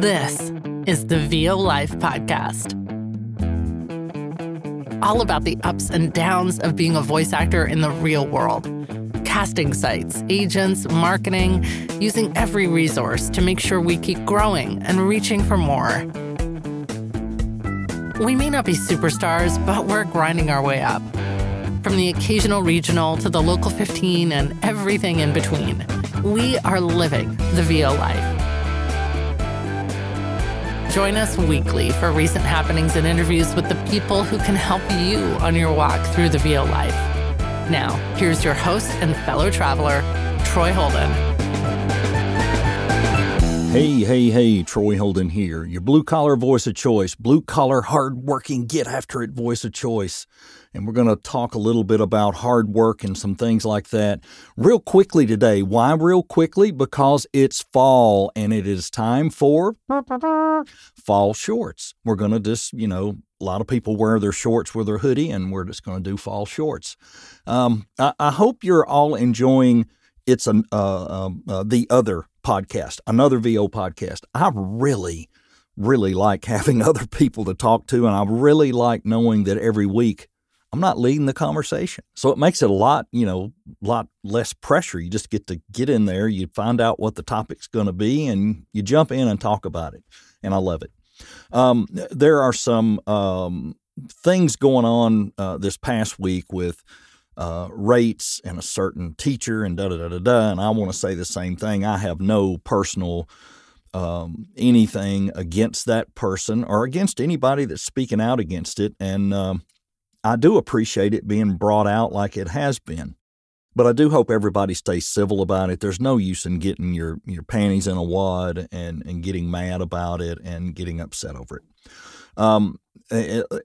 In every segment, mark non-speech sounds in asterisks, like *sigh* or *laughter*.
This is the VO Life Podcast. All about the ups and downs of being a voice actor in the real world. Casting sites, agents, marketing, using every resource to make sure we keep growing and reaching for more. We may not be superstars, but we're grinding our way up. From the occasional regional to the local 15 and everything in between, we are living the VO life. Join us weekly for recent happenings and interviews with the people who can help you on your walk through the VO life. Now, here's your host and fellow traveler, Troy Holden. Hey, hey, hey, Troy Holden here, your blue collar voice of choice, blue collar, hard working, get after it voice of choice and we're going to talk a little bit about hard work and some things like that real quickly today. Why real quickly? Because it's fall and it is time for fall shorts. We're going to just, you know, a lot of people wear their shorts with their hoodie, and we're just going to do fall shorts. Um, I, I, hope you're all enjoying it's an, uh, uh, uh, the other podcast, another VO podcast. I really, really like having *laughs* other people to talk to, and I really like knowing that every week I'm not leading the conversation. So it makes it a lot, you know, a lot less pressure. You just get to get in there, you find out what the topic's going to be, and you jump in and talk about it. And I love it. Um, there are some um, things going on uh, this past week with uh, rates and a certain teacher and da da da da da. And I want to say the same thing. I have no personal um, anything against that person or against anybody that's speaking out against it. And um, I do appreciate it being brought out like it has been. But I do hope everybody stays civil about it. There's no use in getting your, your panties in a wad and, and getting mad about it and getting upset over it. Um,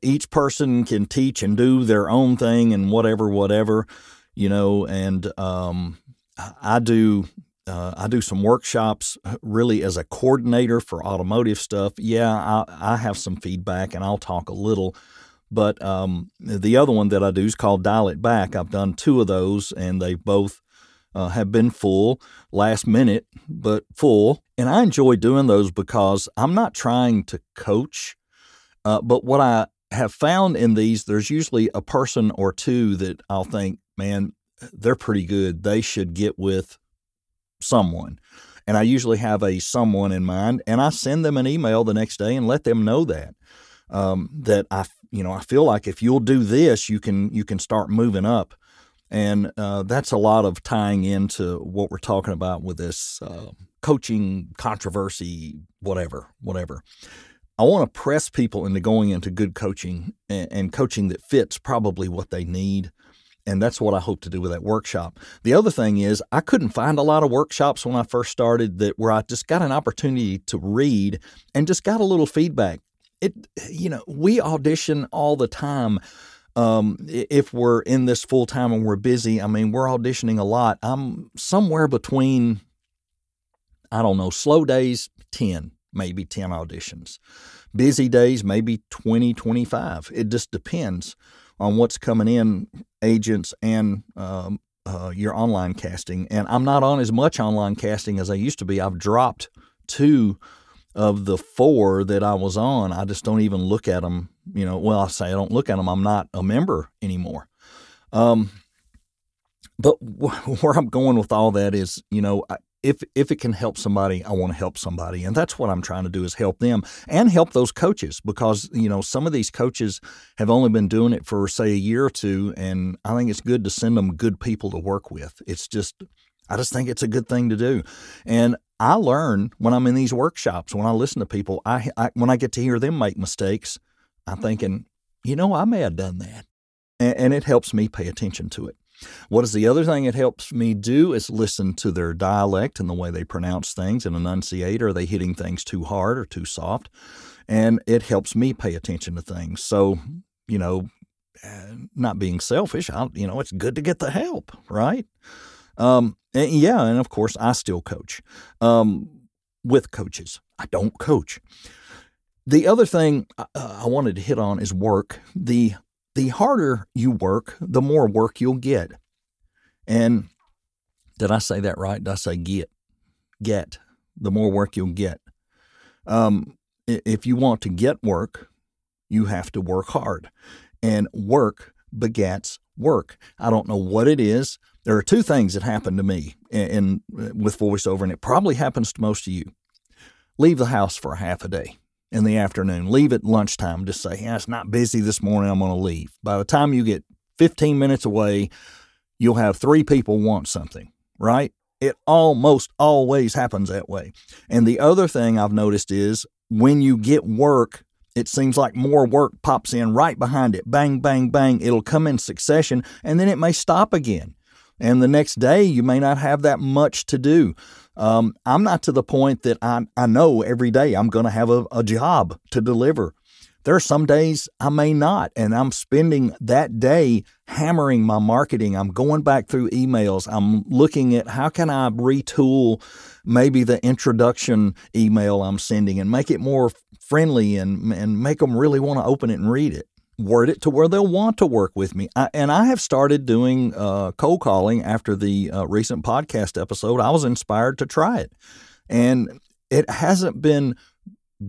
each person can teach and do their own thing and whatever, whatever, you know. And um, I do uh, I do some workshops uh, really as a coordinator for automotive stuff. Yeah, I, I have some feedback and I'll talk a little but um, the other one that I do is called Dial It Back. I've done two of those, and they both uh, have been full, last minute, but full. And I enjoy doing those because I'm not trying to coach, uh, but what I have found in these, there's usually a person or two that I'll think, man, they're pretty good. They should get with someone. And I usually have a someone in mind, and I send them an email the next day and let them know that. Um, that I you know, I feel like if you'll do this, you can you can start moving up, and uh, that's a lot of tying into what we're talking about with this uh, coaching controversy, whatever, whatever. I want to press people into going into good coaching and, and coaching that fits probably what they need. And that's what I hope to do with that workshop. The other thing is, I couldn't find a lot of workshops when I first started that where I just got an opportunity to read and just got a little feedback it you know we audition all the time um, if we're in this full time and we're busy. I mean we're auditioning a lot. I'm somewhere between i don't know slow days 10 maybe 10 auditions. Busy days maybe 20 25 it just depends on what's coming in agents and um, uh, your online casting. And i'm not on as much online casting as i used to be. I've dropped two of the four that I was on, I just don't even look at them. You know, well, I say I don't look at them. I'm not a member anymore. Um, but *laughs* where I'm going with all that is, you know, if if it can help somebody, I want to help somebody, and that's what I'm trying to do is help them and help those coaches because you know some of these coaches have only been doing it for say a year or two, and I think it's good to send them good people to work with. It's just I just think it's a good thing to do. And I learn when I'm in these workshops, when I listen to people, I, I when I get to hear them make mistakes, I'm thinking, you know, I may have done that. And, and it helps me pay attention to it. What is the other thing it helps me do is listen to their dialect and the way they pronounce things and enunciate. Are they hitting things too hard or too soft? And it helps me pay attention to things. So, you know, eh, not being selfish, I, you know, it's good to get the help, right? Um, and yeah, and of course, I still coach um, with coaches. I don't coach. The other thing I, uh, I wanted to hit on is work. The the harder you work, the more work you'll get. And did I say that right? Did I say get? Get. The more work you'll get. Um, if you want to get work, you have to work hard, and work begets work. I don't know what it is. There are two things that happen to me in, in with voiceover, and it probably happens to most of you. Leave the house for a half a day in the afternoon. Leave at lunchtime. Just say, yeah, it's not busy this morning. I'm going to leave. By the time you get 15 minutes away, you'll have three people want something, right? It almost always happens that way. And the other thing I've noticed is when you get work, it seems like more work pops in right behind it. Bang, bang, bang. It'll come in succession and then it may stop again. And the next day, you may not have that much to do. Um, I'm not to the point that I, I know every day I'm going to have a, a job to deliver. There are some days I may not, and I'm spending that day hammering my marketing. I'm going back through emails. I'm looking at how can I retool maybe the introduction email I'm sending and make it more friendly and and make them really want to open it and read it word it to where they'll want to work with me. I, and I have started doing uh, cold calling after the uh, recent podcast episode. I was inspired to try it. And it hasn't been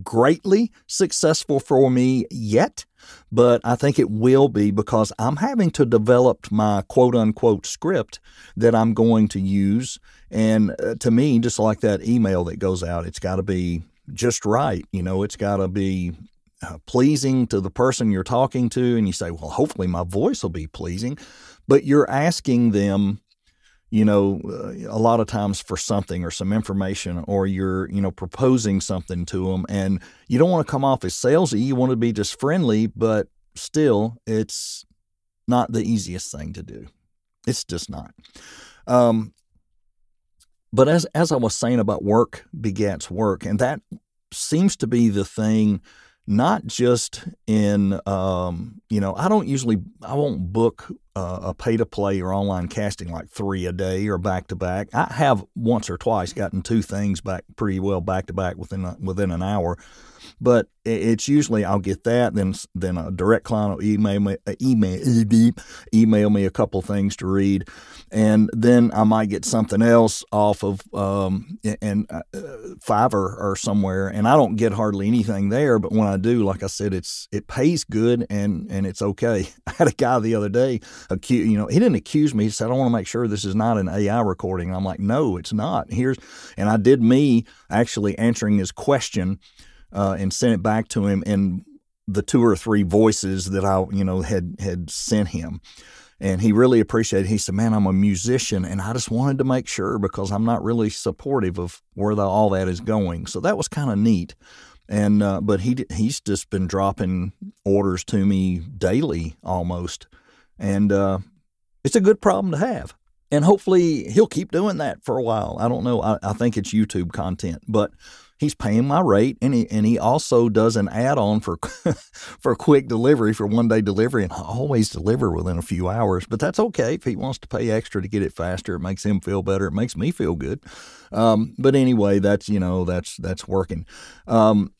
greatly successful for me yet, but I think it will be because I'm having to develop my quote unquote script that I'm going to use. And uh, to me, just like that email that goes out, it's got to be just right. You know, it's got to be uh, pleasing to the person you're talking to, and you say, well, hopefully my voice will be pleasing, but you're asking them, you know, uh, a lot of times for something or some information, or you're, you know, proposing something to them, and you don't want to come off as salesy. You want to be just friendly, but still, it's not the easiest thing to do. It's just not. Um, but as as I was saying about work begets work, and that seems to be the thing not just in um, you know i don't usually i won't book uh, a pay to play or online casting like three a day or back to back i have once or twice gotten two things back pretty well back to back within a, within an hour but it's usually I'll get that, then then a direct client will email me uh, email *laughs* email me a couple things to read, and then I might get something else off of um, and uh, Fiverr or somewhere, and I don't get hardly anything there. But when I do, like I said, it's it pays good and and it's okay. *laughs* I had a guy the other day accuse you know he didn't accuse me. He said I want to make sure this is not an AI recording. And I'm like, no, it's not. Here's and I did me actually answering his question uh, and sent it back to him in the two or three voices that I, you know, had had sent him. And he really appreciated. It. He said, "Man, I'm a musician, and I just wanted to make sure because I'm not really supportive of where the, all that is going." So that was kind of neat. And uh, but he he's just been dropping orders to me daily almost, and uh, it's a good problem to have. And hopefully he'll keep doing that for a while. I don't know. I, I think it's YouTube content, but he's paying my rate and he and he also does an add-on for *laughs* for quick delivery for one day delivery and I always deliver within a few hours but that's okay if he wants to pay extra to get it faster it makes him feel better it makes me feel good um, but anyway that's you know that's that's working um,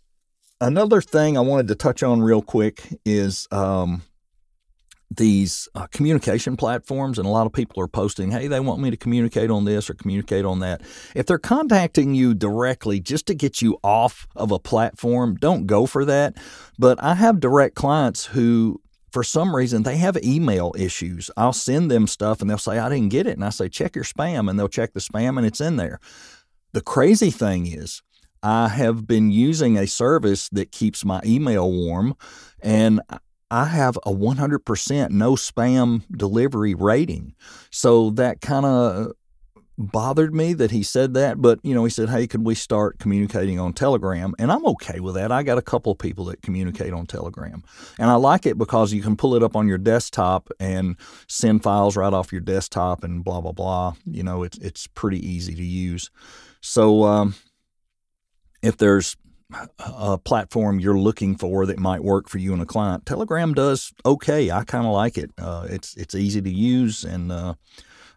another thing I wanted to touch on real quick is um, these uh, communication platforms, and a lot of people are posting, hey, they want me to communicate on this or communicate on that. If they're contacting you directly just to get you off of a platform, don't go for that. But I have direct clients who, for some reason, they have email issues. I'll send them stuff and they'll say, I didn't get it. And I say, check your spam. And they'll check the spam and it's in there. The crazy thing is, I have been using a service that keeps my email warm, and I have a 100% no spam delivery rating. So that kind of bothered me that he said that, but you know, he said, "Hey, could we start communicating on Telegram?" And I'm okay with that. I got a couple of people that communicate on Telegram. And I like it because you can pull it up on your desktop and send files right off your desktop and blah blah blah. You know, it's it's pretty easy to use. So um, if there's a platform you're looking for that might work for you and a client. Telegram does okay. I kind of like it. Uh, it's it's easy to use, and uh,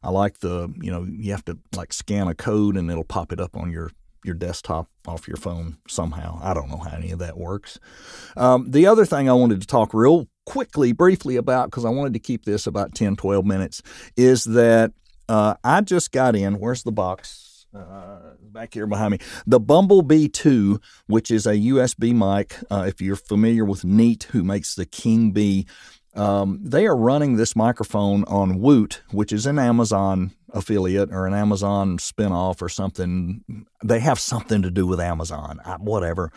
I like the you know you have to like scan a code and it'll pop it up on your your desktop off your phone somehow. I don't know how any of that works. Um, the other thing I wanted to talk real quickly, briefly about because I wanted to keep this about 10, 12 minutes is that uh, I just got in. Where's the box? Uh, back here behind me. The Bumblebee 2, which is a USB mic. Uh, if you're familiar with Neat, who makes the King Bee, um, they are running this microphone on Woot, which is an Amazon affiliate or an Amazon spinoff or something. They have something to do with Amazon, whatever.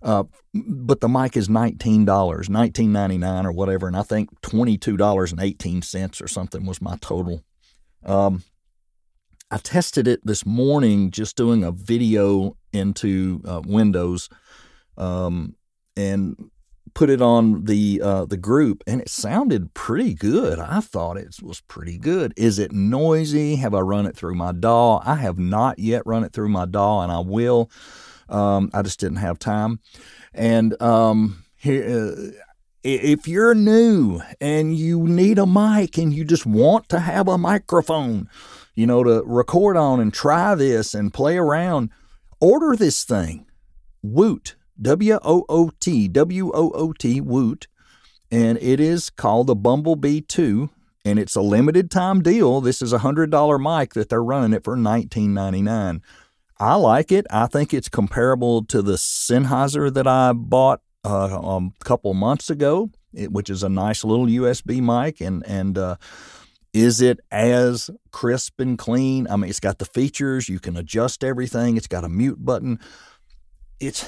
Uh, but the mic is nineteen dollars, nineteen ninety nine or whatever, and I think twenty two dollars and eighteen cents or something was my total. Um, I tested it this morning, just doing a video into uh, Windows, um, and put it on the uh, the group, and it sounded pretty good. I thought it was pretty good. Is it noisy? Have I run it through my DAW? I have not yet run it through my DAW, and I will. Um, I just didn't have time. And um, here, uh, if you're new and you need a mic and you just want to have a microphone, you know, to record on and try this and play around, order this thing. Woot, W O O T, W O O T, Woot. And it is called the Bumblebee 2 and it's a limited time deal. This is a hundred dollar mic that they're running it for nineteen ninety nine. I like it. I think it's comparable to the Sennheiser that I bought uh, a couple months ago, which is a nice little USB mic. And and uh, is it as crisp and clean? I mean, it's got the features. You can adjust everything. It's got a mute button. It's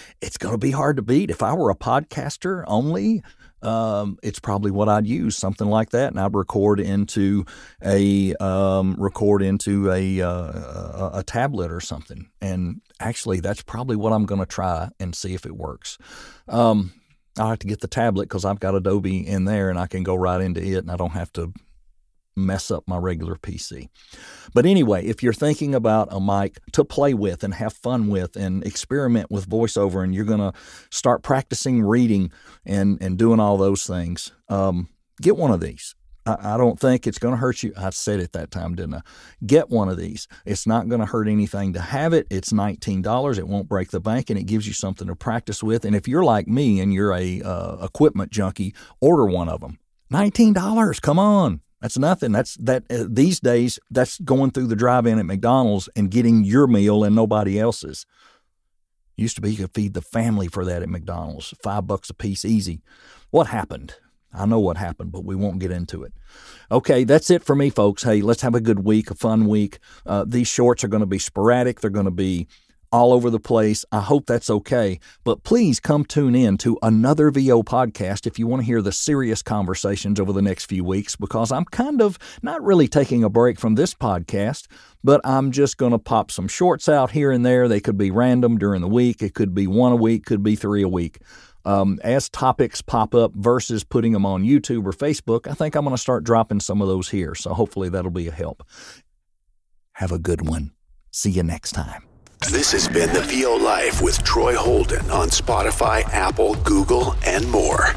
*laughs* it's going to be hard to beat. If I were a podcaster only, um, it's probably what I'd use, something like that, and I'd record into a um, record into a, uh, a, a tablet or something. And actually, that's probably what I'm going to try and see if it works. Um, I have to get the tablet because I've got Adobe in there, and I can go right into it, and I don't have to mess up my regular PC. But anyway, if you're thinking about a mic to play with and have fun with and experiment with voiceover, and you're going to start practicing reading and, and doing all those things, um, get one of these. I, I don't think it's going to hurt you. I said it that time, didn't I? Get one of these. It's not going to hurt anything to have it. It's $19. It won't break the bank, and it gives you something to practice with. And if you're like me and you're a uh, equipment junkie, order one of them. $19. Come on. That's nothing. That's that uh, these days. That's going through the drive-in at McDonald's and getting your meal and nobody else's. Used to be you could feed the family for that at McDonald's, five bucks a piece, easy. What happened? I know what happened, but we won't get into it. Okay, that's it for me, folks. Hey, let's have a good week, a fun week. Uh, these shorts are going to be sporadic. They're going to be all over the place. I hope that's okay. But please come tune in to another VO podcast if you want to hear the serious conversations over the next few weeks, because I'm kind of not really taking a break from this podcast, but I'm just going to pop some shorts out here and there. They could be random during the week, it could be one a week, could be three a week. Um, as topics pop up versus putting them on YouTube or Facebook, I think I'm going to start dropping some of those here. So hopefully that'll be a help. Have a good one. See you next time. This has been The VO Life with Troy Holden on Spotify, Apple, Google, and more.